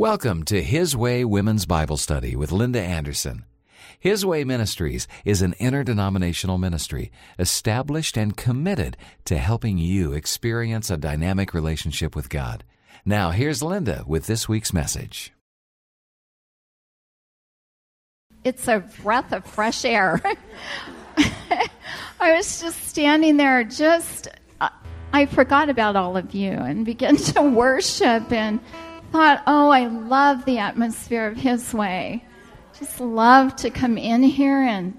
Welcome to His Way Women's Bible Study with Linda Anderson. His Way Ministries is an interdenominational ministry established and committed to helping you experience a dynamic relationship with God. Now, here's Linda with this week's message. It's a breath of fresh air. I was just standing there, just, I forgot about all of you and began to worship and thought, oh, I love the atmosphere of His way. Just love to come in here and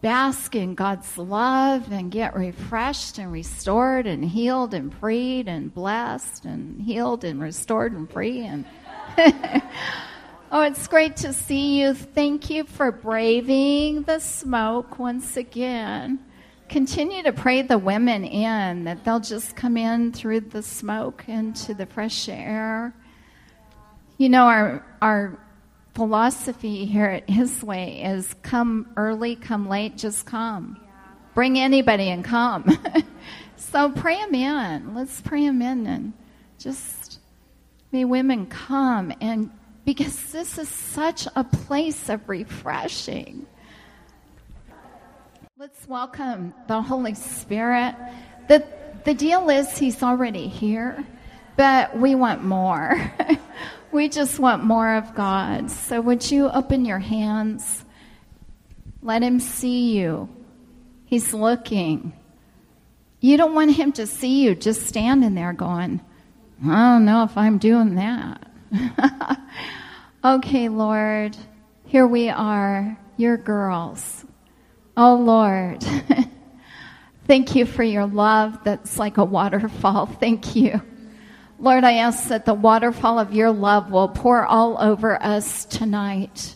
bask in God's love and get refreshed and restored and healed and freed and blessed and healed and restored and free and Oh, it's great to see you. Thank you for braving the smoke once again continue to pray the women in, that they'll just come in through the smoke into the fresh air. You know, our, our philosophy here at His Way is come early, come late, just come. Bring anybody and come. so pray them in. Let's pray them in and just may women come and because this is such a place of refreshing. Let's welcome the Holy Spirit. The, the deal is, He's already here, but we want more. we just want more of God. So, would you open your hands? Let Him see you. He's looking. You don't want Him to see you just standing there going, I don't know if I'm doing that. okay, Lord, here we are, your girls Oh Lord, thank you for your love that's like a waterfall. Thank you. Lord, I ask that the waterfall of your love will pour all over us tonight.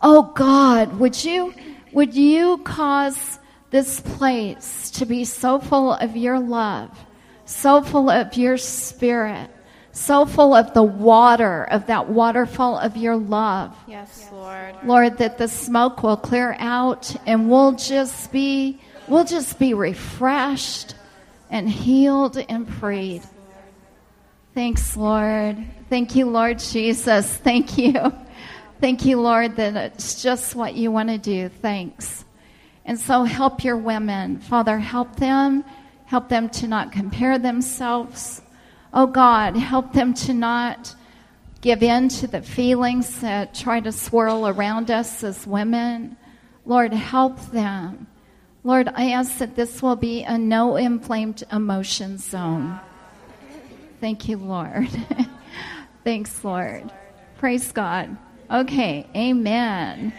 Oh God, would you, would you cause this place to be so full of your love, so full of your spirit, so full of the water, of that waterfall of your love. Yes, Lord. Lord, that the smoke will clear out and we'll just be, we'll just be refreshed and healed and freed. Thanks, Lord. Thank you, Lord Jesus. Thank you. Thank you, Lord, that it's just what you want to do. Thanks. And so help your women. Father, help them. Help them to not compare themselves Oh God, help them to not give in to the feelings that try to swirl around us as women. Lord, help them. Lord, I ask that this will be a no inflamed emotion zone. Thank you, Lord. Thanks, Lord. Praise God. Okay, amen.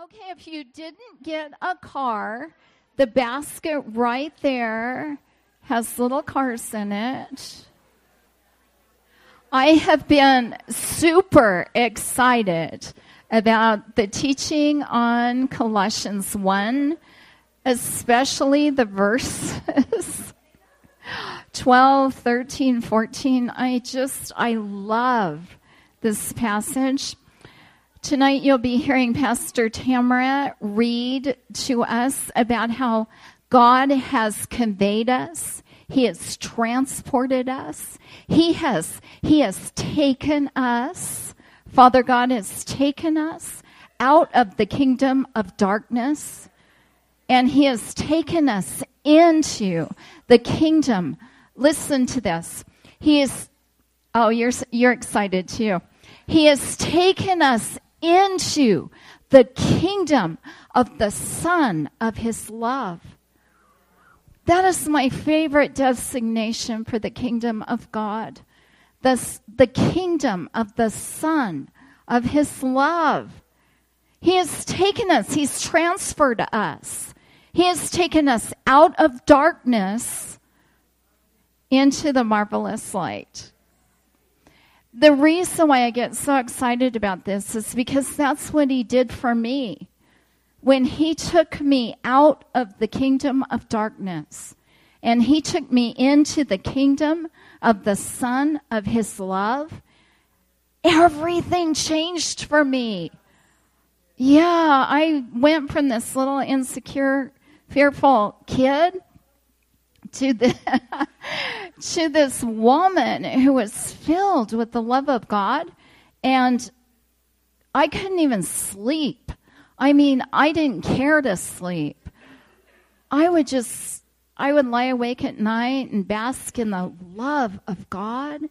Okay, if you didn't get a car, the basket right there has little cars in it. I have been super excited about the teaching on Colossians 1, especially the verses 12, 13, 14. I just, I love this passage. Tonight you'll be hearing Pastor Tamara read to us about how God has conveyed us. He has transported us. He has, He has taken us. Father God has taken us out of the kingdom of darkness and He has taken us into the kingdom. Listen to this. He is, oh, you're, you're excited too. He has taken us into the kingdom of the Son of His love. That is my favorite designation for the kingdom of God. The, the kingdom of the Son, of His love. He has taken us, He's transferred us. He has taken us out of darkness into the marvelous light. The reason why I get so excited about this is because that's what He did for me when he took me out of the kingdom of darkness and he took me into the kingdom of the Son of his love, everything changed for me. Yeah, I went from this little insecure, fearful kid to the to this woman who was filled with the love of God and I couldn't even sleep. I mean, I didn't care to sleep. I would just I would lie awake at night and bask in the love of God.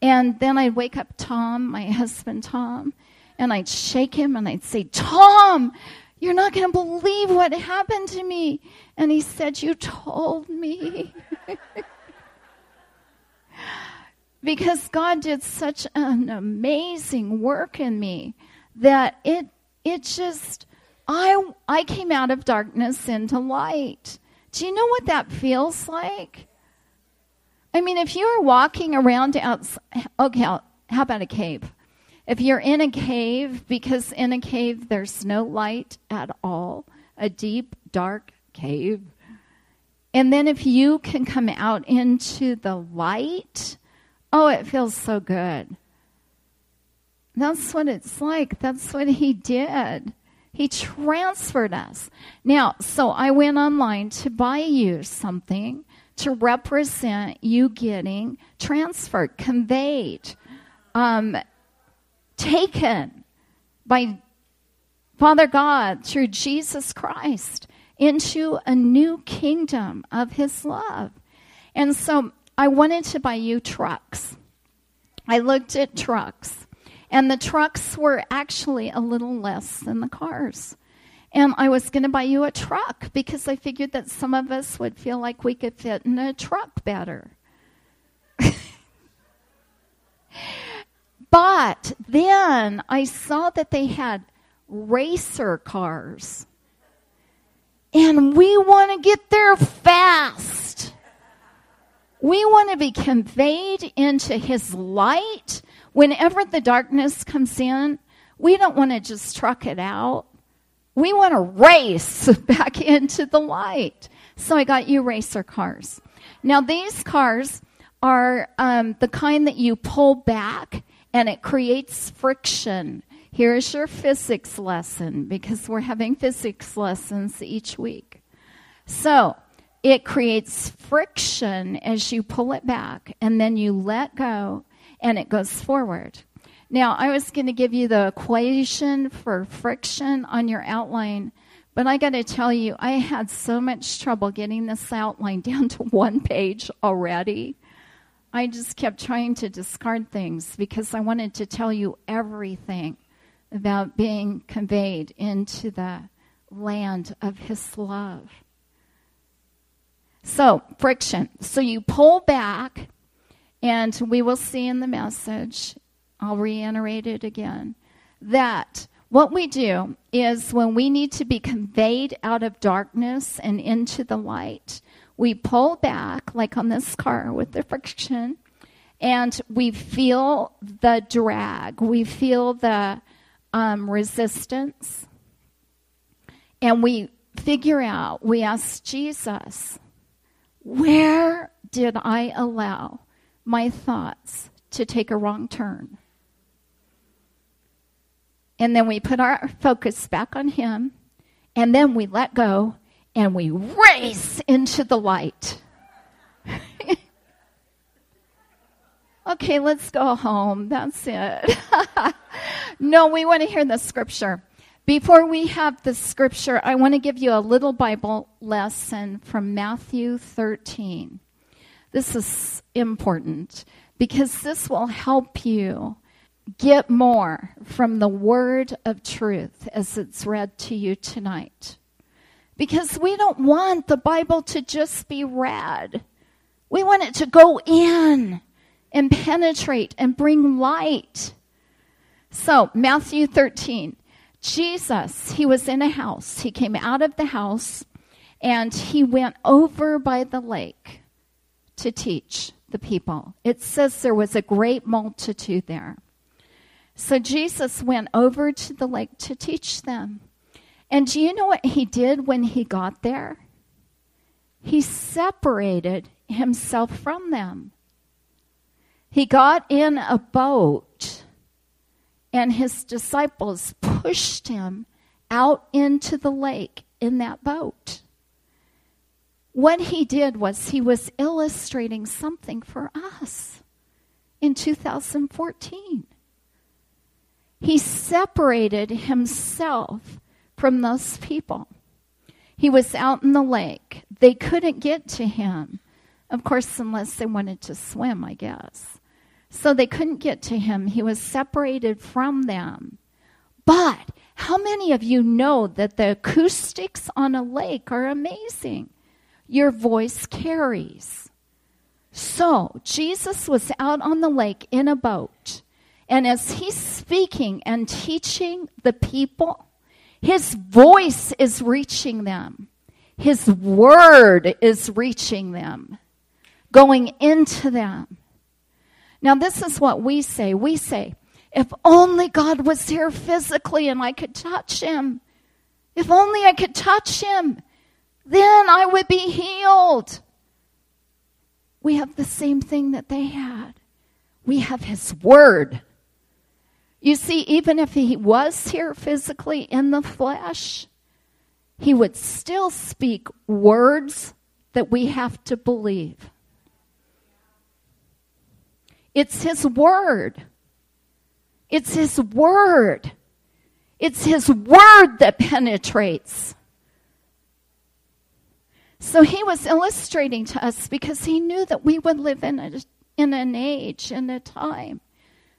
And then I'd wake up Tom, my husband Tom, and I'd shake him and I'd say, Tom, you're not going to believe what happened to me. And he said, You told me. because God did such an amazing work in me that it it just I I came out of darkness into light. Do you know what that feels like? I mean, if you're walking around outside, okay, how about a cave? If you're in a cave, because in a cave there's no light at all, a deep, dark cave. And then if you can come out into the light, oh, it feels so good. That's what it's like. That's what he did. He transferred us. Now, so I went online to buy you something to represent you getting transferred, conveyed, um, taken by Father God through Jesus Christ into a new kingdom of His love. And so I wanted to buy you trucks. I looked at trucks, and the trucks were actually a little less than the cars. And I was going to buy you a truck because I figured that some of us would feel like we could fit in a truck better. but then I saw that they had racer cars. And we want to get there fast. We want to be conveyed into His light. Whenever the darkness comes in, we don't want to just truck it out. We want to race back into the light. So I got you racer cars. Now, these cars are um, the kind that you pull back and it creates friction. Here's your physics lesson because we're having physics lessons each week. So it creates friction as you pull it back and then you let go and it goes forward. Now, I was going to give you the equation for friction on your outline, but I got to tell you, I had so much trouble getting this outline down to one page already. I just kept trying to discard things because I wanted to tell you everything about being conveyed into the land of His love. So, friction. So you pull back, and we will see in the message I'll reiterate it again. That what we do is when we need to be conveyed out of darkness and into the light, we pull back, like on this car with the friction, and we feel the drag, we feel the um, resistance, and we figure out, we ask Jesus, where did I allow my thoughts to take a wrong turn? And then we put our focus back on Him. And then we let go and we race into the light. okay, let's go home. That's it. no, we want to hear the scripture. Before we have the scripture, I want to give you a little Bible lesson from Matthew 13. This is important because this will help you get more from the word of truth as it's read to you tonight. Because we don't want the Bible to just be read. We want it to go in and penetrate and bring light. So, Matthew 13. Jesus, he was in a house. He came out of the house and he went over by the lake to teach the people. It says there was a great multitude there. So Jesus went over to the lake to teach them. And do you know what he did when he got there? He separated himself from them. He got in a boat, and his disciples pushed him out into the lake in that boat. What he did was he was illustrating something for us in 2014. He separated himself from those people. He was out in the lake. They couldn't get to him. Of course, unless they wanted to swim, I guess. So they couldn't get to him. He was separated from them. But how many of you know that the acoustics on a lake are amazing? Your voice carries. So Jesus was out on the lake in a boat. And as he's speaking and teaching the people, his voice is reaching them. His word is reaching them, going into them. Now, this is what we say. We say, if only God was here physically and I could touch him. If only I could touch him, then I would be healed. We have the same thing that they had. We have his word. You see, even if he was here physically in the flesh, he would still speak words that we have to believe. It's His Word. It's His Word. It's His Word that penetrates. So He was illustrating to us because He knew that we would live in, a, in an age, in a time,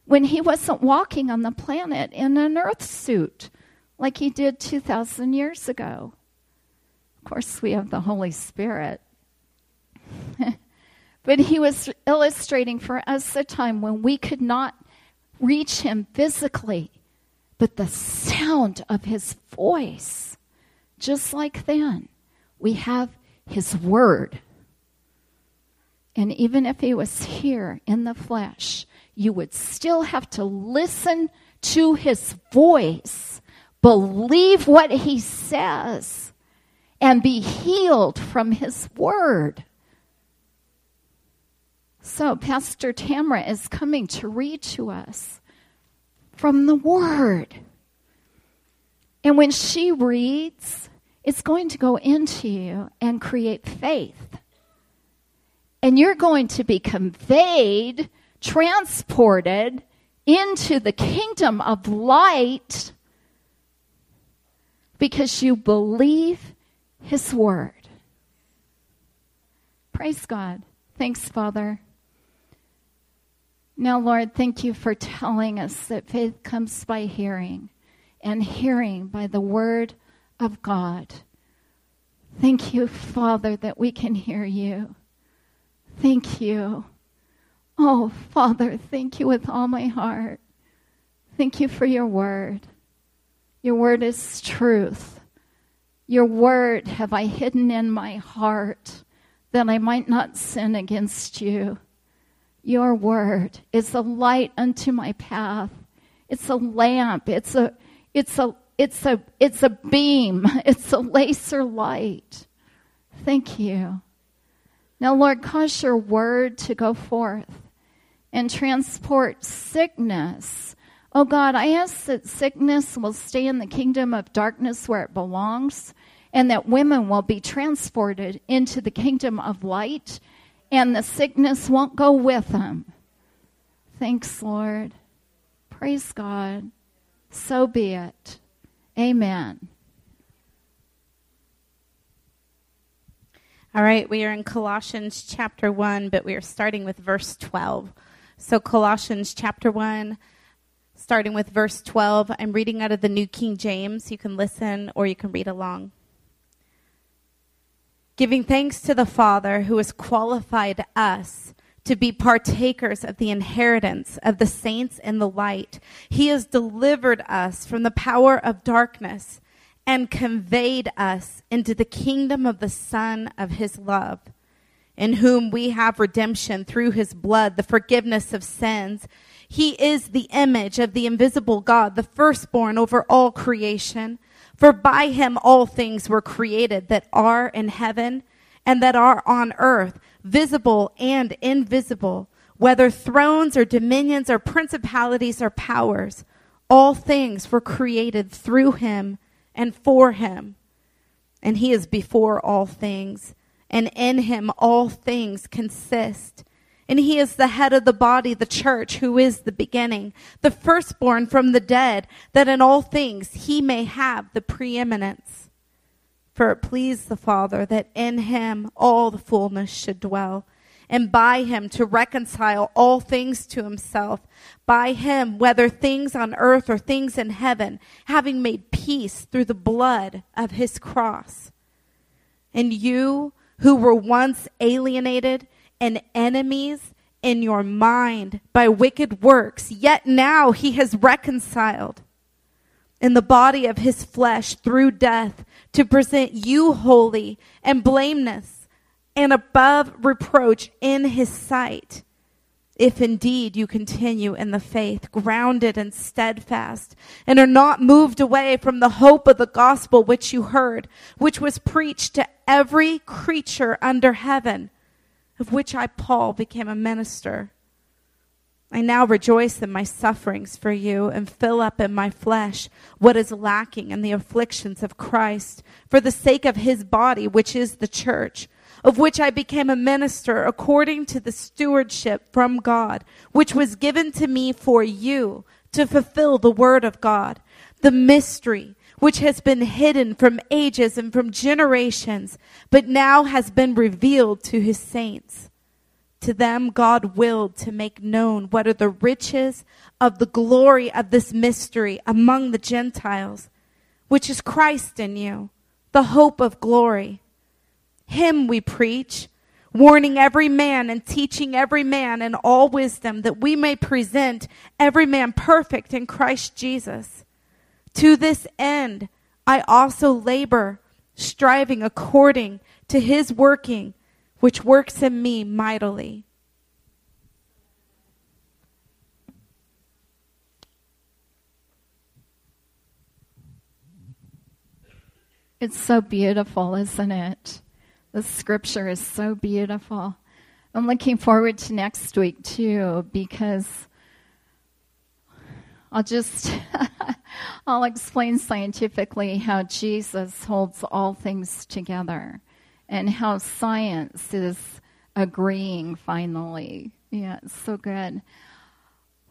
when He wasn't walking on the planet in an earth suit like He did 2,000 years ago. Of course, we have the Holy Spirit. But he was illustrating for us a time when we could not reach him physically, but the sound of his voice, just like then, we have his word. And even if he was here in the flesh, you would still have to listen to his voice, believe what he says, and be healed from his word. So, Pastor Tamara is coming to read to us from the Word. And when she reads, it's going to go into you and create faith. And you're going to be conveyed, transported into the kingdom of light because you believe His Word. Praise God. Thanks, Father. Now, Lord, thank you for telling us that faith comes by hearing, and hearing by the word of God. Thank you, Father, that we can hear you. Thank you. Oh, Father, thank you with all my heart. Thank you for your word. Your word is truth. Your word have I hidden in my heart that I might not sin against you. Your word is a light unto my path. It's a lamp. It's a, it's a, it's a, it's a beam. It's a laser light. Thank you. Now, Lord, cause your word to go forth and transport sickness. Oh God, I ask that sickness will stay in the kingdom of darkness where it belongs, and that women will be transported into the kingdom of light and the sickness won't go with them. Thanks, Lord. Praise God. So be it. Amen. All right, we are in Colossians chapter 1, but we are starting with verse 12. So, Colossians chapter 1, starting with verse 12. I'm reading out of the New King James. You can listen or you can read along giving thanks to the Father who has qualified us to be partakers of the inheritance of the saints in the light. He has delivered us from the power of darkness and conveyed us into the kingdom of the Son of his love, in whom we have redemption through his blood, the forgiveness of sins. He is the image of the invisible God, the firstborn over all creation. For by him all things were created that are in heaven and that are on earth, visible and invisible, whether thrones or dominions or principalities or powers. All things were created through him and for him. And he is before all things, and in him all things consist. And he is the head of the body, the church, who is the beginning, the firstborn from the dead, that in all things he may have the preeminence. For it pleased the Father that in him all the fullness should dwell, and by him to reconcile all things to himself, by him, whether things on earth or things in heaven, having made peace through the blood of his cross. And you, who were once alienated and enemies in your mind by wicked works, yet now he has reconciled in the body of his flesh through death to present you holy and blameless and above reproach in his sight. If indeed you continue in the faith, grounded and steadfast, and are not moved away from the hope of the gospel which you heard, which was preached to every creature under heaven, of which I, Paul, became a minister. I now rejoice in my sufferings for you and fill up in my flesh what is lacking in the afflictions of Christ for the sake of his body, which is the church of which I became a minister according to the stewardship from God, which was given to me for you to fulfill the word of God, the mystery which has been hidden from ages and from generations, but now has been revealed to his saints. To them, God willed to make known what are the riches of the glory of this mystery among the Gentiles, which is Christ in you, the hope of glory. Him we preach, warning every man and teaching every man in all wisdom that we may present every man perfect in Christ Jesus. To this end, I also labor, striving according to his working, which works in me mightily. It's so beautiful, isn't it? The scripture is so beautiful. I'm looking forward to next week too because I'll just I'll explain scientifically how Jesus holds all things together and how science is agreeing finally. Yeah, it's so good.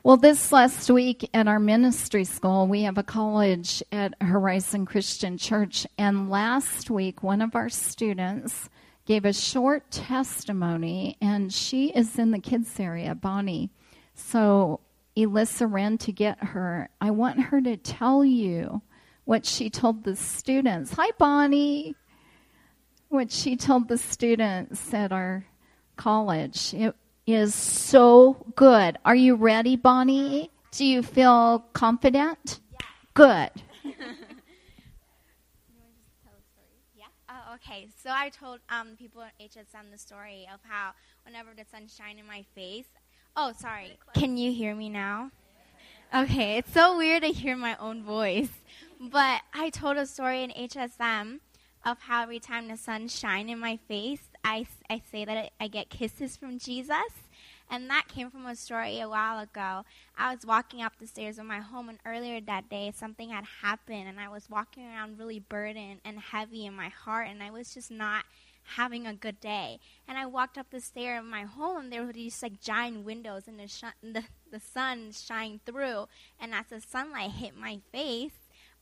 Well, this last week at our ministry school, we have a college at Horizon Christian Church. And last week, one of our students gave a short testimony, and she is in the kids' area, Bonnie. So Elissa ran to get her. I want her to tell you what she told the students. Hi, Bonnie. What she told the students at our college. It, is so good. Are you ready, Bonnie? Do you feel confident? Yeah. Good. Yeah. Oh, okay, so I told um, people at HSM the story of how whenever the sun shine in my face. Oh, sorry. Can you hear me now? Okay, it's so weird to hear my own voice. But I told a story in HSM of how every time the sun shine in my face, I, I say that I get kisses from Jesus. And that came from a story a while ago. I was walking up the stairs of my home, and earlier that day, something had happened, and I was walking around really burdened and heavy in my heart, and I was just not having a good day. And I walked up the stair of my home, and there were these like giant windows, and the, sh- the, the sun shined through. And as the sunlight hit my face,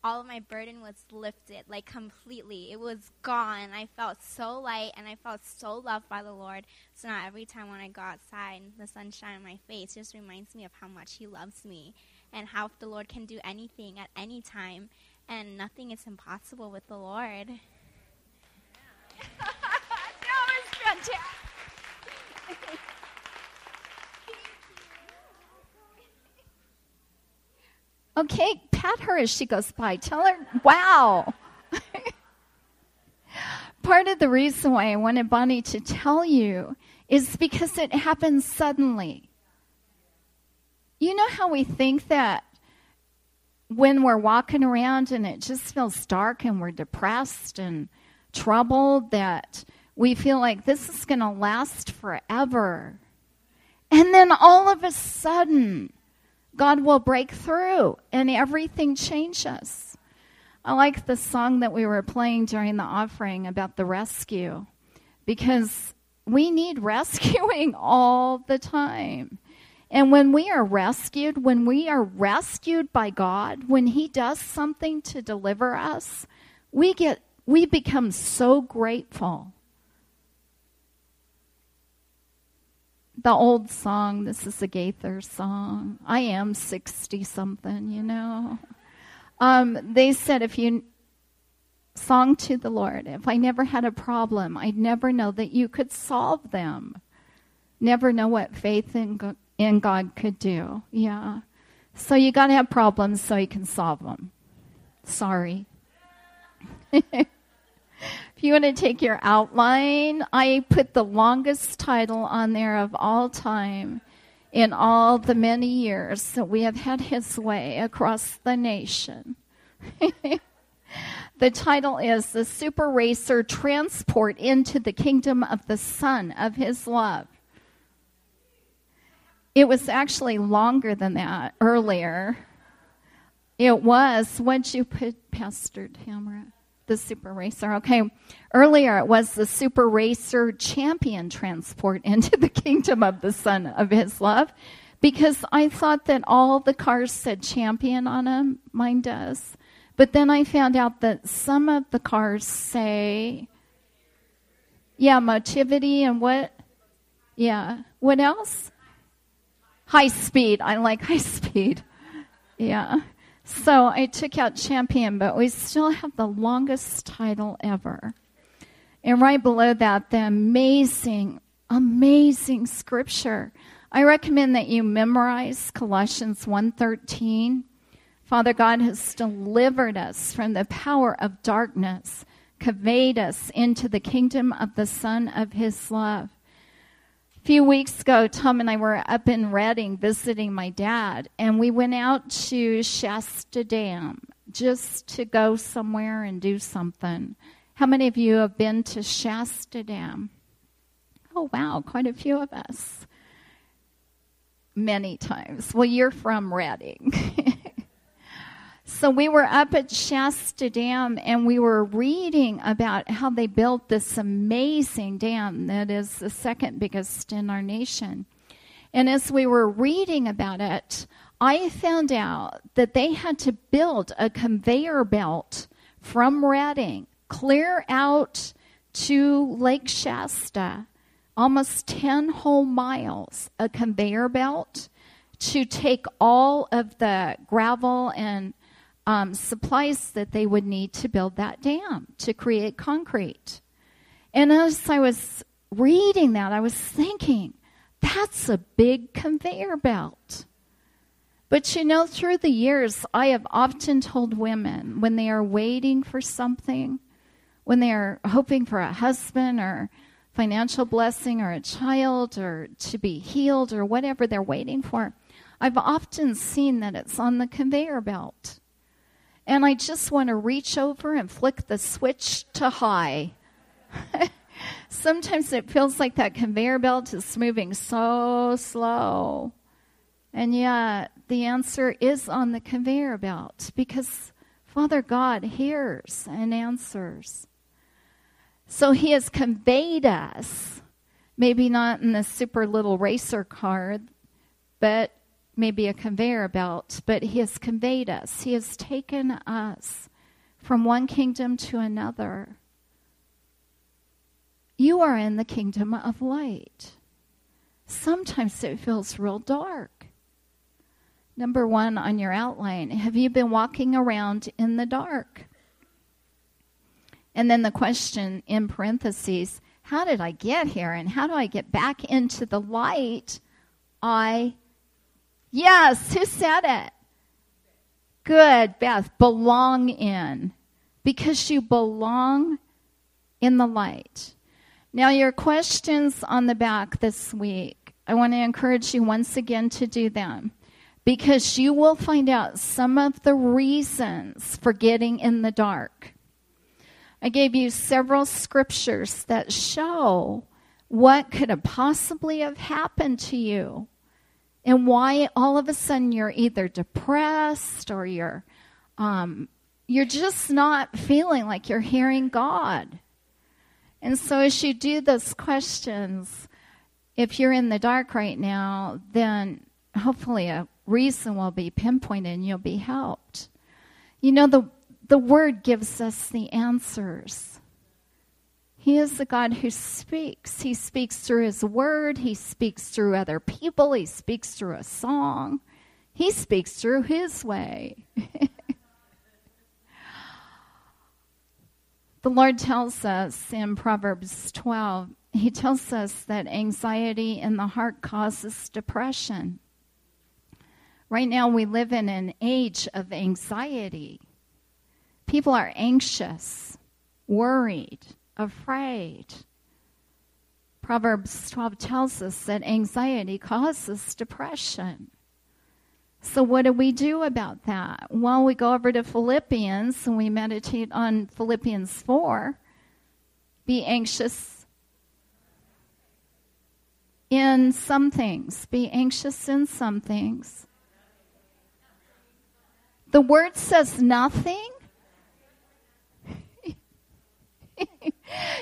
all of my burden was lifted, like completely. It was gone. I felt so light and I felt so loved by the Lord. So now every time when I go outside the sunshine on my face just reminds me of how much He loves me and how the Lord can do anything at any time and nothing is impossible with the Lord. Okay, pat her as she goes by. Tell her, wow. Part of the reason why I wanted Bonnie to tell you is because it happens suddenly. You know how we think that when we're walking around and it just feels dark and we're depressed and troubled, that we feel like this is going to last forever. And then all of a sudden, God will break through and everything changes. I like the song that we were playing during the offering about the rescue because we need rescuing all the time. And when we are rescued, when we are rescued by God, when He does something to deliver us, we get we become so grateful. The old song, this is a Gaither song. I am 60 something, you know. Um, they said if you song to the Lord. If I never had a problem, I'd never know that you could solve them. Never know what faith in, in God could do. Yeah. So you got to have problems so you can solve them. Sorry. if you want to take your outline, I put the longest title on there of all time in all the many years that we have had His way across the nation. The title is The Super Racer Transport into the Kingdom of the Son of His Love. It was actually longer than that earlier. It was, what'd you put, Pastor Tamara? The Super Racer. Okay. Earlier it was the Super Racer Champion Transport into the Kingdom of the Son of His Love because I thought that all the cars said champion on them. Mine does. But then I found out that some of the cars say, yeah, motivity and what? Yeah. What else? High speed. I like high speed. Yeah. So I took out champion, but we still have the longest title ever. And right below that, the amazing, amazing scripture. I recommend that you memorize Colossians 1:13 Father God has delivered us from the power of darkness, conveyed us into the kingdom of the Son of His love. A few weeks ago, Tom and I were up in Redding visiting my dad, and we went out to Shasta Dam just to go somewhere and do something. How many of you have been to Shasta Dam? Oh, wow, quite a few of us. Many times. Well, you're from Redding. So we were up at Shasta Dam and we were reading about how they built this amazing dam that is the second biggest in our nation. And as we were reading about it, I found out that they had to build a conveyor belt from Redding clear out to Lake Shasta, almost 10 whole miles, a conveyor belt to take all of the gravel and um, supplies that they would need to build that dam to create concrete. And as I was reading that, I was thinking, that's a big conveyor belt. But you know, through the years, I have often told women when they are waiting for something, when they are hoping for a husband or financial blessing or a child or to be healed or whatever they're waiting for, I've often seen that it's on the conveyor belt and I just want to reach over and flick the switch to high. Sometimes it feels like that conveyor belt is moving so slow. And yet, the answer is on the conveyor belt because Father God hears and answers. So He has conveyed us, maybe not in the super little racer car, but maybe a conveyor belt, but He has conveyed us. He has taken us from one kingdom to another. You are in the kingdom of light. Sometimes it feels real dark. Number one on your outline have you been walking around in the dark? And then the question in parentheses how did I get here and how do I get back into the light I Yes, who said it? Good, Beth. Belong in. Because you belong in the light. Now, your questions on the back this week, I want to encourage you once again to do them because you will find out some of the reasons for getting in the dark. I gave you several scriptures that show what could have possibly have happened to you and why all of a sudden you're either depressed or you're um, you're just not feeling like you're hearing God. And so, as you do those questions, if you're in the dark right now, then hopefully a reason will be pinpointed and you'll be helped. You know, the, the Word gives us the answers. He is the God who speaks. He speaks through His Word, He speaks through other people, He speaks through a song, He speaks through His way. the Lord tells us in Proverbs 12, He tells us that anxiety in the heart causes depression. Right now, we live in an age of anxiety. People are anxious, worried, afraid. Proverbs 12 tells us that anxiety causes depression. So, what do we do about that? Well, we go over to Philippians and we meditate on Philippians 4. Be anxious in some things, be anxious in some things. The word says nothing.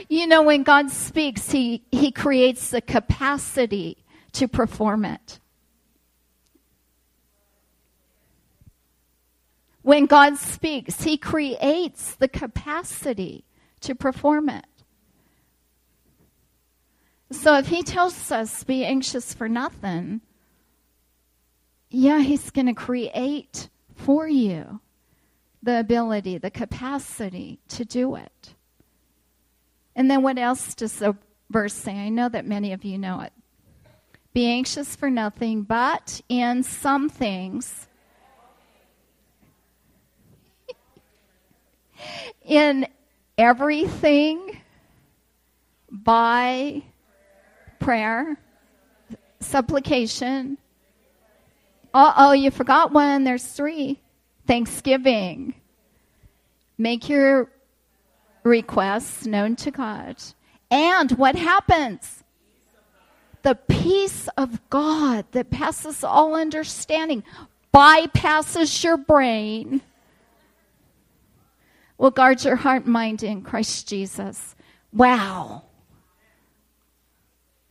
You know, when God speaks, he, he creates the capacity to perform it. When God speaks, He creates the capacity to perform it. So if He tells us be anxious for nothing, yeah, He's going to create for you the ability, the capacity to do it. And then what else does the verse say? I know that many of you know it. Be anxious for nothing, but in some things, in everything, by prayer, supplication, uh oh, you forgot one. There's three. Thanksgiving. Make your requests known to God. And what happens? The peace of God that passes all understanding bypasses your brain will guard your heart and mind in Christ Jesus. Wow.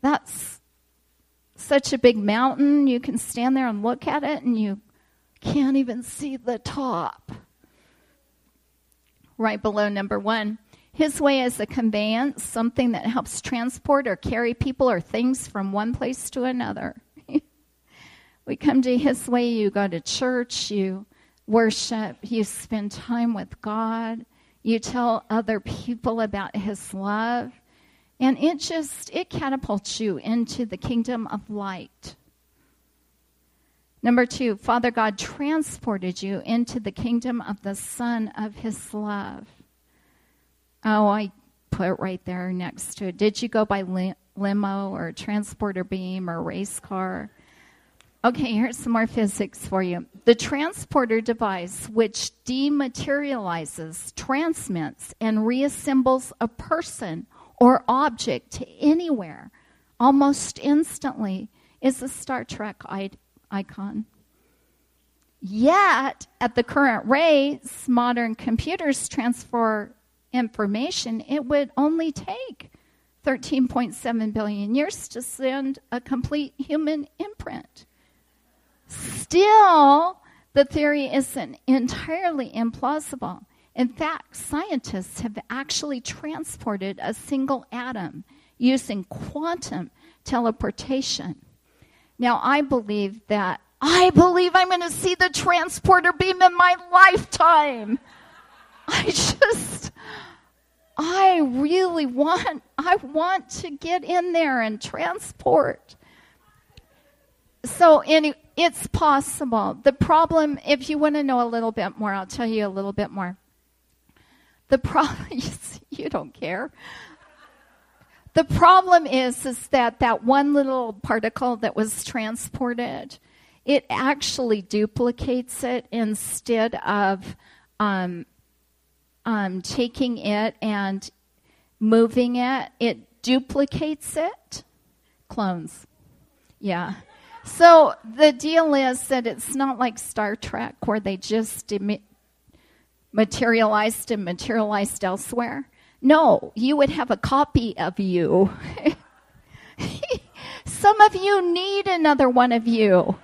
That's such a big mountain, you can stand there and look at it and you can't even see the top. Right below number one. His way is a conveyance, something that helps transport or carry people or things from one place to another. we come to His way, you go to church, you worship, you spend time with God, you tell other people about His love. And it just, it catapults you into the kingdom of light. Number two, Father God transported you into the kingdom of the Son of His love. Oh, I put it right there next to it. Did you go by limo or transporter beam or race car? Okay, here's some more physics for you. The transporter device, which dematerializes, transmits, and reassembles a person or object to anywhere almost instantly is a Star Trek icon. Yet, at the current rates modern computers transfer information, it would only take 13.7 billion years to send a complete human imprint. Still, the theory isn't entirely implausible. In fact, scientists have actually transported a single atom using quantum teleportation. Now, I believe that, I believe I'm going to see the transporter beam in my lifetime. I just, I really want, I want to get in there and transport. So, any, it's possible. The problem, if you want to know a little bit more, I'll tell you a little bit more. The problem is you don't care. The problem is is that that one little particle that was transported, it actually duplicates it instead of um, um, taking it and moving it. It duplicates it. Clones. Yeah. So the deal is that it's not like Star Trek where they just materialized and materialized elsewhere. No, you would have a copy of you. Some of you need another one of you.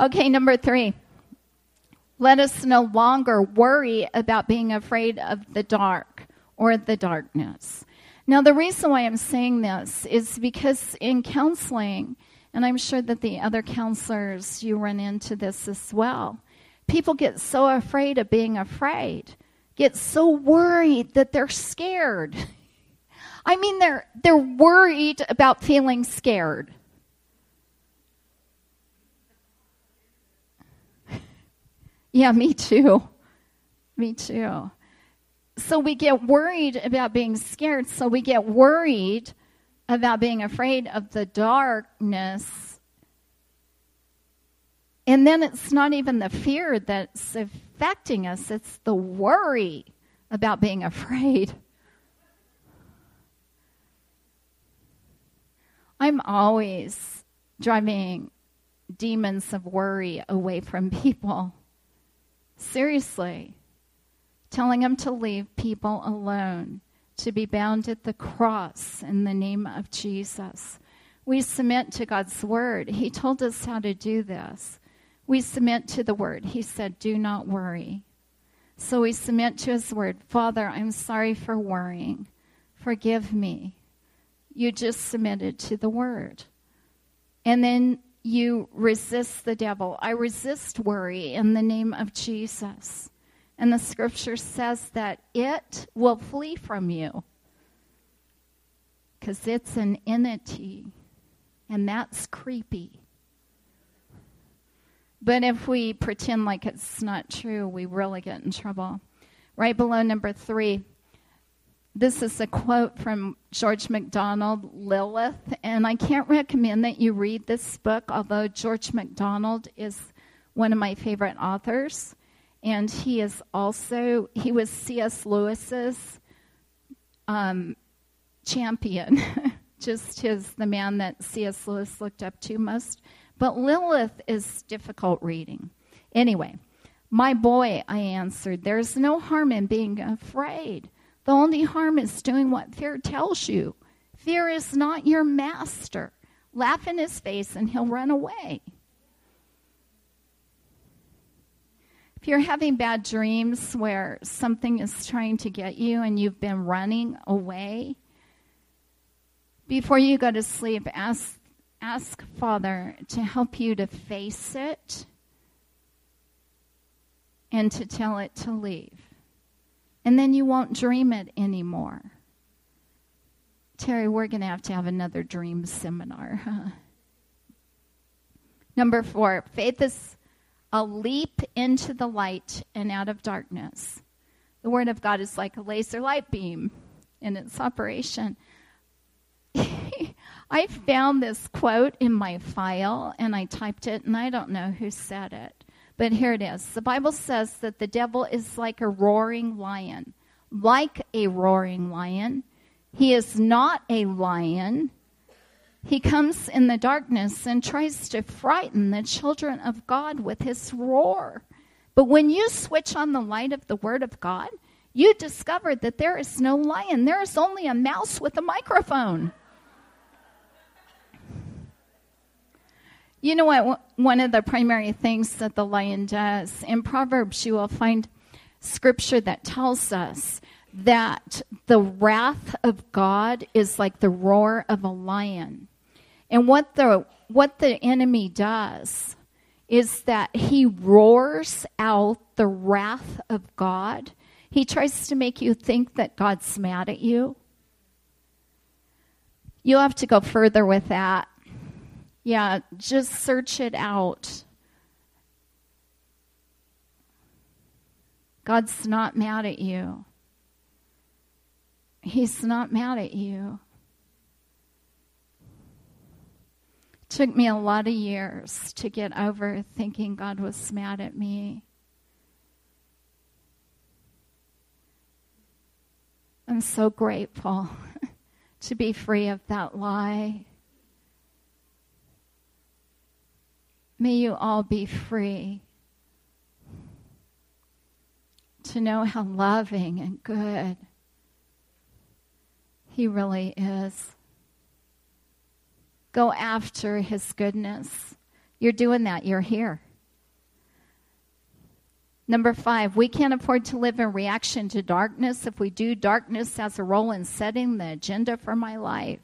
Okay, number three. Let us no longer worry about being afraid of the dark or the darkness. Now, the reason why I'm saying this is because in counseling, and I'm sure that the other counselors, you run into this as well, people get so afraid of being afraid, get so worried that they're scared. I mean, they're, they're worried about feeling scared. Yeah, me too. Me too. So we get worried about being scared. So we get worried about being afraid of the darkness. And then it's not even the fear that's affecting us, it's the worry about being afraid. I'm always driving demons of worry away from people. Seriously. Telling him to leave people alone, to be bound at the cross in the name of Jesus. We submit to God's word. He told us how to do this. We submit to the word. He said, Do not worry. So we submit to his word. Father, I'm sorry for worrying. Forgive me. You just submitted to the word. And then you resist the devil. I resist worry in the name of Jesus. And the scripture says that it will flee from you because it's an entity, and that's creepy. But if we pretend like it's not true, we really get in trouble. Right below number three, this is a quote from George MacDonald, Lilith, and I can't recommend that you read this book, although George MacDonald is one of my favorite authors. And he is also, he was C.S. Lewis's um, champion, just his, the man that C.S. Lewis looked up to most. But Lilith is difficult reading. Anyway, my boy, I answered, there's no harm in being afraid. The only harm is doing what fear tells you. Fear is not your master. Laugh in his face and he'll run away. If you're having bad dreams where something is trying to get you and you've been running away, before you go to sleep, ask, ask Father to help you to face it and to tell it to leave and then you won't dream it anymore. Terry, we're going to have to have another dream seminar. Huh? Number four, faith is a leap into the light and out of darkness. The Word of God is like a laser light beam in its operation. I found this quote in my file and I typed it, and I don't know who said it. But here it is. The Bible says that the devil is like a roaring lion. Like a roaring lion. He is not a lion. He comes in the darkness and tries to frighten the children of God with his roar. But when you switch on the light of the Word of God, you discover that there is no lion. There is only a mouse with a microphone. You know what? One of the primary things that the lion does in Proverbs, you will find scripture that tells us that the wrath of God is like the roar of a lion. And what the what the enemy does is that he roars out the wrath of God. He tries to make you think that God's mad at you. You'll have to go further with that yeah, just search it out. God's not mad at you. He's not mad at you. It took me a lot of years to get over thinking God was mad at me. I'm so grateful to be free of that lie. May you all be free to know how loving and good He really is. Go after His goodness. You're doing that, you're here. Number five, we can't afford to live in reaction to darkness. If we do, darkness has a role in setting the agenda for my life.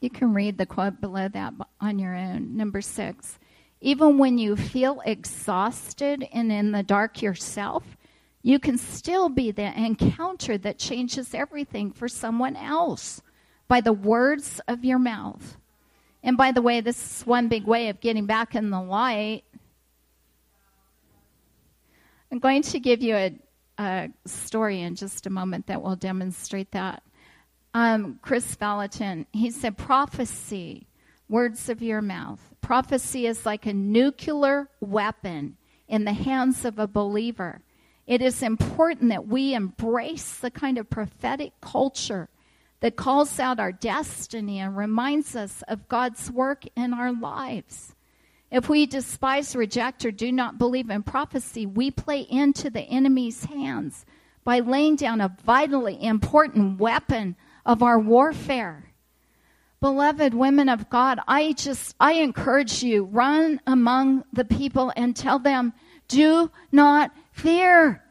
You can read the quote below that on your own. Number six, even when you feel exhausted and in the dark yourself, you can still be the encounter that changes everything for someone else by the words of your mouth. And by the way, this is one big way of getting back in the light. I'm going to give you a, a story in just a moment that will demonstrate that. Um, Kris Vallotton, he said, prophecy, words of your mouth. Prophecy is like a nuclear weapon in the hands of a believer. It is important that we embrace the kind of prophetic culture that calls out our destiny and reminds us of God's work in our lives. If we despise, reject, or do not believe in prophecy, we play into the enemy's hands by laying down a vitally important weapon of our warfare. Beloved women of God, I just, I encourage you, run among the people and tell them, do not fear.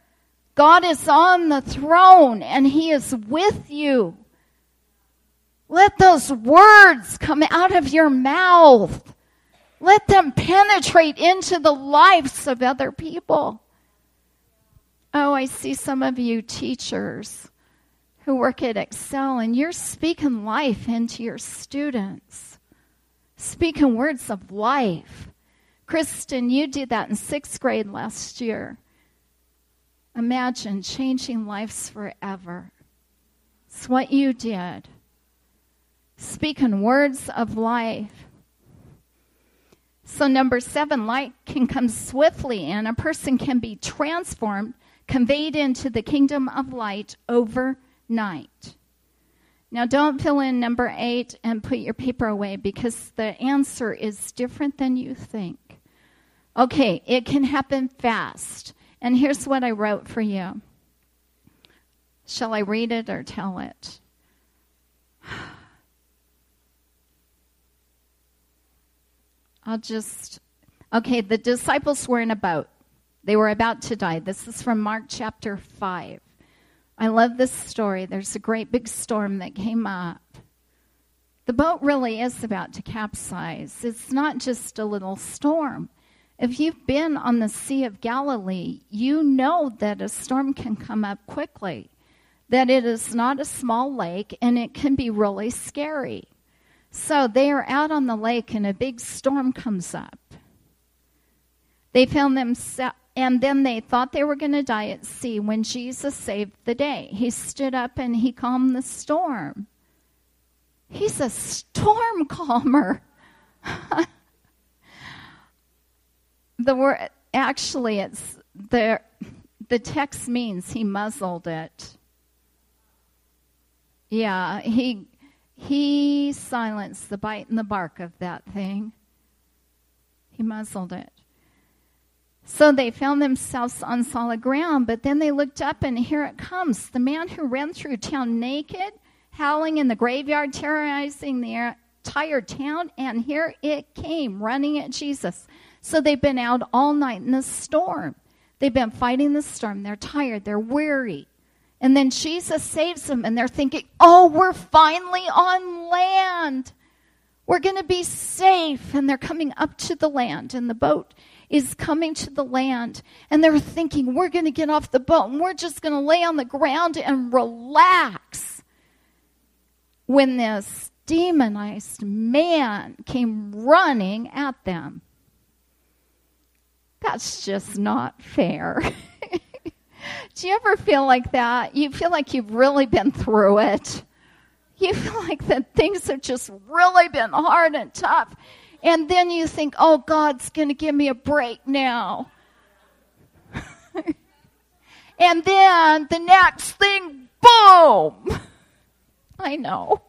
God is on the throne and he is with you. Let those words come out of your mouth. Let them penetrate into the lives of other people. Oh, I see some of you teachers who work at Excel, and you're speaking life into your students, speaking words of life. Kristen, you did that in sixth grade last year. Imagine changing lives forever. It's what you did speaking words of life. So, number seven, light can come swiftly, and a person can be transformed, conveyed into the kingdom of light overnight. Now, don't fill in number eight and put your paper away because the answer is different than you think. Okay, it can happen fast. And here's what I wrote for you. Shall I read it or tell it? I'll just. Okay, the disciples were in a boat. They were about to die. This is from Mark chapter 5. I love this story. There's a great big storm that came up. The boat really is about to capsize. It's not just a little storm. If you've been on the Sea of Galilee, you know that a storm can come up quickly, that it is not a small lake, and it can be really scary. So they are out on the lake and a big storm comes up. They found themselves, and then they thought they were going to die at sea when Jesus saved the day. He stood up and he calmed the storm. He's a storm calmer. the word actually it's the the text means he muzzled it. Yeah, he he silenced the bite and the bark of that thing. He muzzled it. So they found themselves on solid ground, but then they looked up and here it comes. The man who ran through town naked, howling in the graveyard, terrorizing the entire town, and here it came, running at Jesus. So they've been out all night in the storm. They've been fighting the storm. They're tired, they're weary. And then Jesus saves them, and they're thinking, oh, we're finally on land. We're going to be safe. And they're coming up to the land, in the boat is coming to the land. And they're thinking, we're going to get off the boat, and we're just going to lay on the ground and relax. When this demonized man came running at them. That's just not fair. Do you ever feel like that? You feel like you've really been through it. You feel like that things have just really been hard and tough. And then you think, oh, God's going to give me a break now. and then the next thing, boom! I know.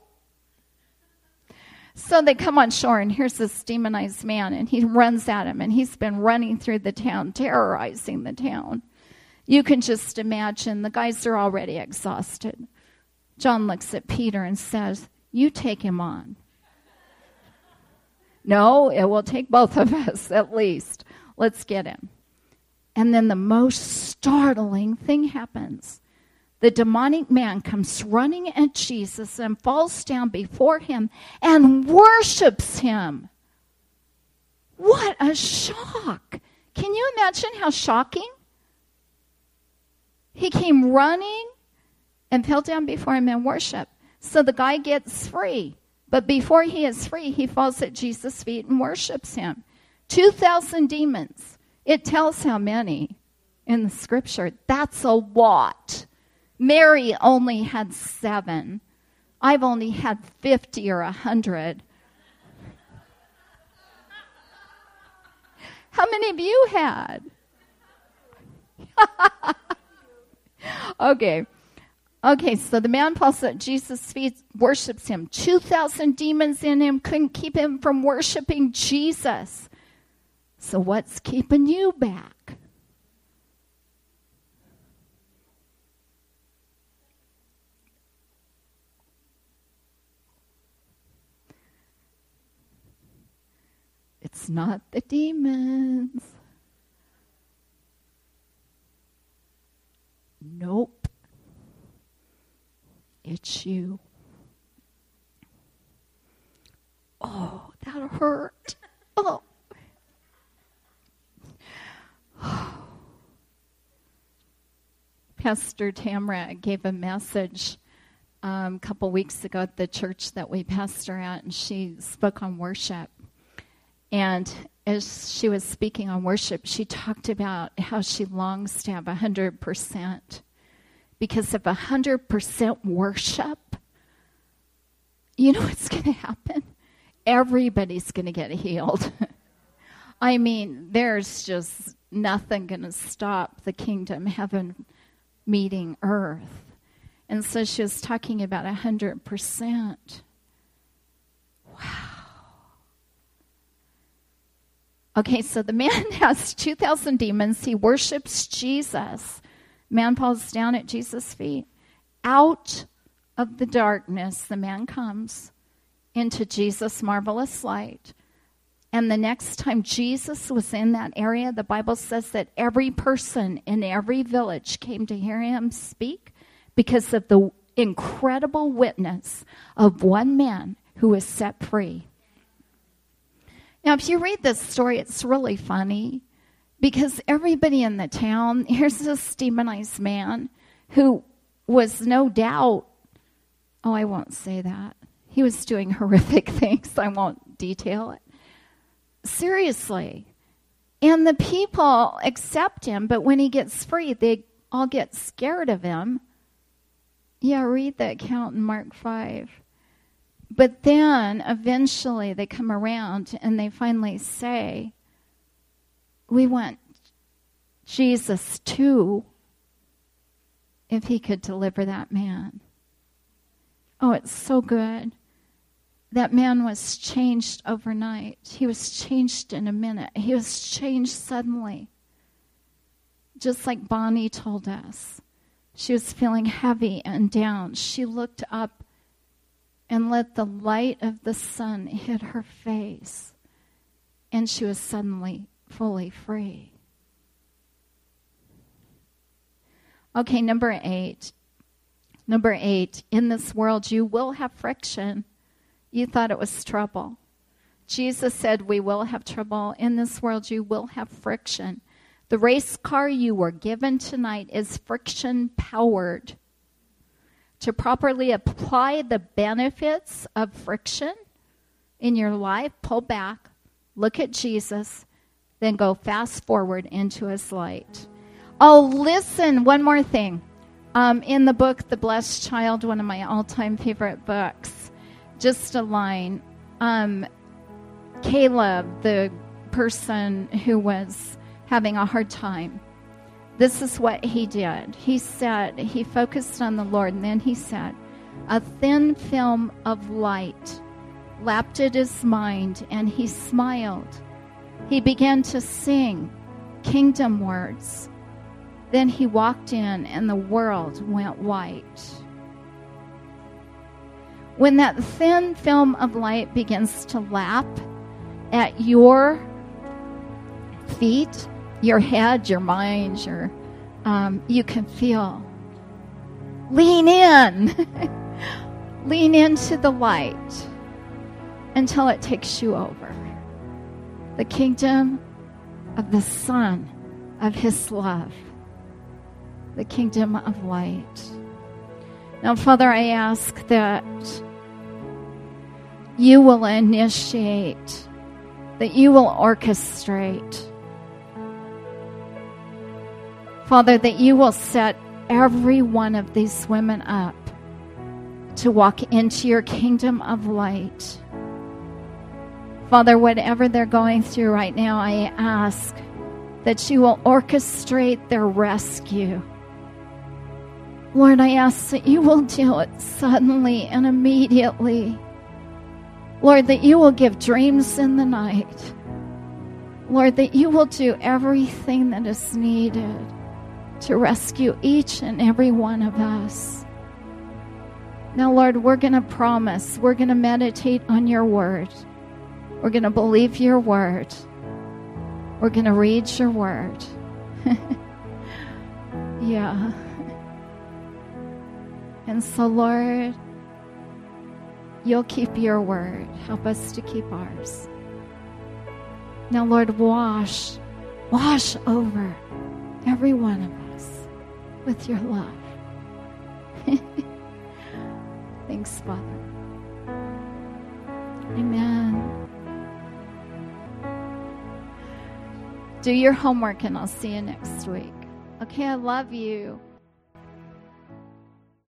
So they come on shore, and here's this demonized man, and he runs at him, and he's been running through the town, terrorizing the town. You can just imagine the guys are already exhausted. John looks at Peter and says, You take him on. No, it will take both of us at least. Let's get him. And then the most startling thing happens. The demonic man comes running at Jesus and falls down before him and worships him. What a shock! Can you imagine how shocking? He came running and fell down before him and worshiped. So the guy gets free. But before he is free, he falls at Jesus' feet and worships him. 2,000 demons. It tells how many in the scripture. That's a lot. Mary only had seven. I've only had 50 or 100. How many of you had? okay. Okay, so the man falls at Jesus' feet, worships him. 2,000 demons in him couldn't keep him from worshiping Jesus. So, what's keeping you back? It's not the demons. Nope. It's you. Oh, that hurt. Oh. Pastor Tamra gave a message um, a couple weeks ago at the church that we pastor at, and she spoke on worship. And as she was speaking on worship, she talked about how she longs to have 100%. Because of 100% worship, you know what's going to happen? Everybody's going to get healed. I mean, there's just nothing going to stop the kingdom, heaven meeting earth. And so she was talking about 100%. Wow. Okay, so the man has 2,000 demons. He worships Jesus. Man falls down at Jesus' feet. Out of the darkness, the man comes into Jesus' marvelous light. And the next time Jesus was in that area, the Bible says that every person in every village came to hear him speak because of the incredible witness of one man who was set free. Now, if you read this story, it's really funny because everybody in the town, here's this demonized man who was no doubt, oh, I won't say that. He was doing horrific things. I won't detail it seriously. And the people accept him, but when he gets free, they all get scared of him. Yeah, read the account in Mark 5. But then eventually they come around and they finally say, We want Jesus too, if he could deliver that man. Oh, it's so good that man was changed overnight. He was changed in a minute. He was changed suddenly. Just like Bonnie told us. She was feeling heavy and down. She looked up and let the light of the sun hit her face, and she was suddenly fully free. Okay, number eight. Number eight, in this world you will have friction. You thought it was trouble. Jesus said, We will have trouble. In this world, you will have friction. The race car you were given tonight is friction powered. To properly apply the benefits of friction in your life, pull back, look at Jesus, then go fast forward into his light. Oh, listen, one more thing. Um, in the book, The Blessed Child, one of my all time favorite books, just a line. Um, Caleb, the person who was having a hard time, this is what he did. He said, he focused on the Lord, and then he said, a thin film of light lapped at his mind and he smiled. He began to sing kingdom words. Then he walked in and the world went white. When that thin film of light begins to lap at your feet, your head, your mind, your um, you can feel. Lean in, lean into the light until it takes you over. The kingdom of the Son of His love, the kingdom of light. Now, Father, I ask that you will initiate, that you will orchestrate. Father, that you will set every one of these women up to walk into your kingdom of light. Father, whatever they're going through right now, I ask that you will orchestrate their rescue. Lord, I ask that you will do it suddenly and immediately. Lord, that you will give dreams in the night. Lord, that you will do everything that is needed to rescue each and every one of us. Now, Lord, we're going to promise, we're going to meditate on your word, we're going to believe your word, we're going to read your word. yeah. And so, Lord, you'll keep your word. Help us to keep ours. Now, Lord, wash, wash over every one of us with your love. Thanks, Father. Amen. Do your homework and I'll see you next week. Okay, I love you.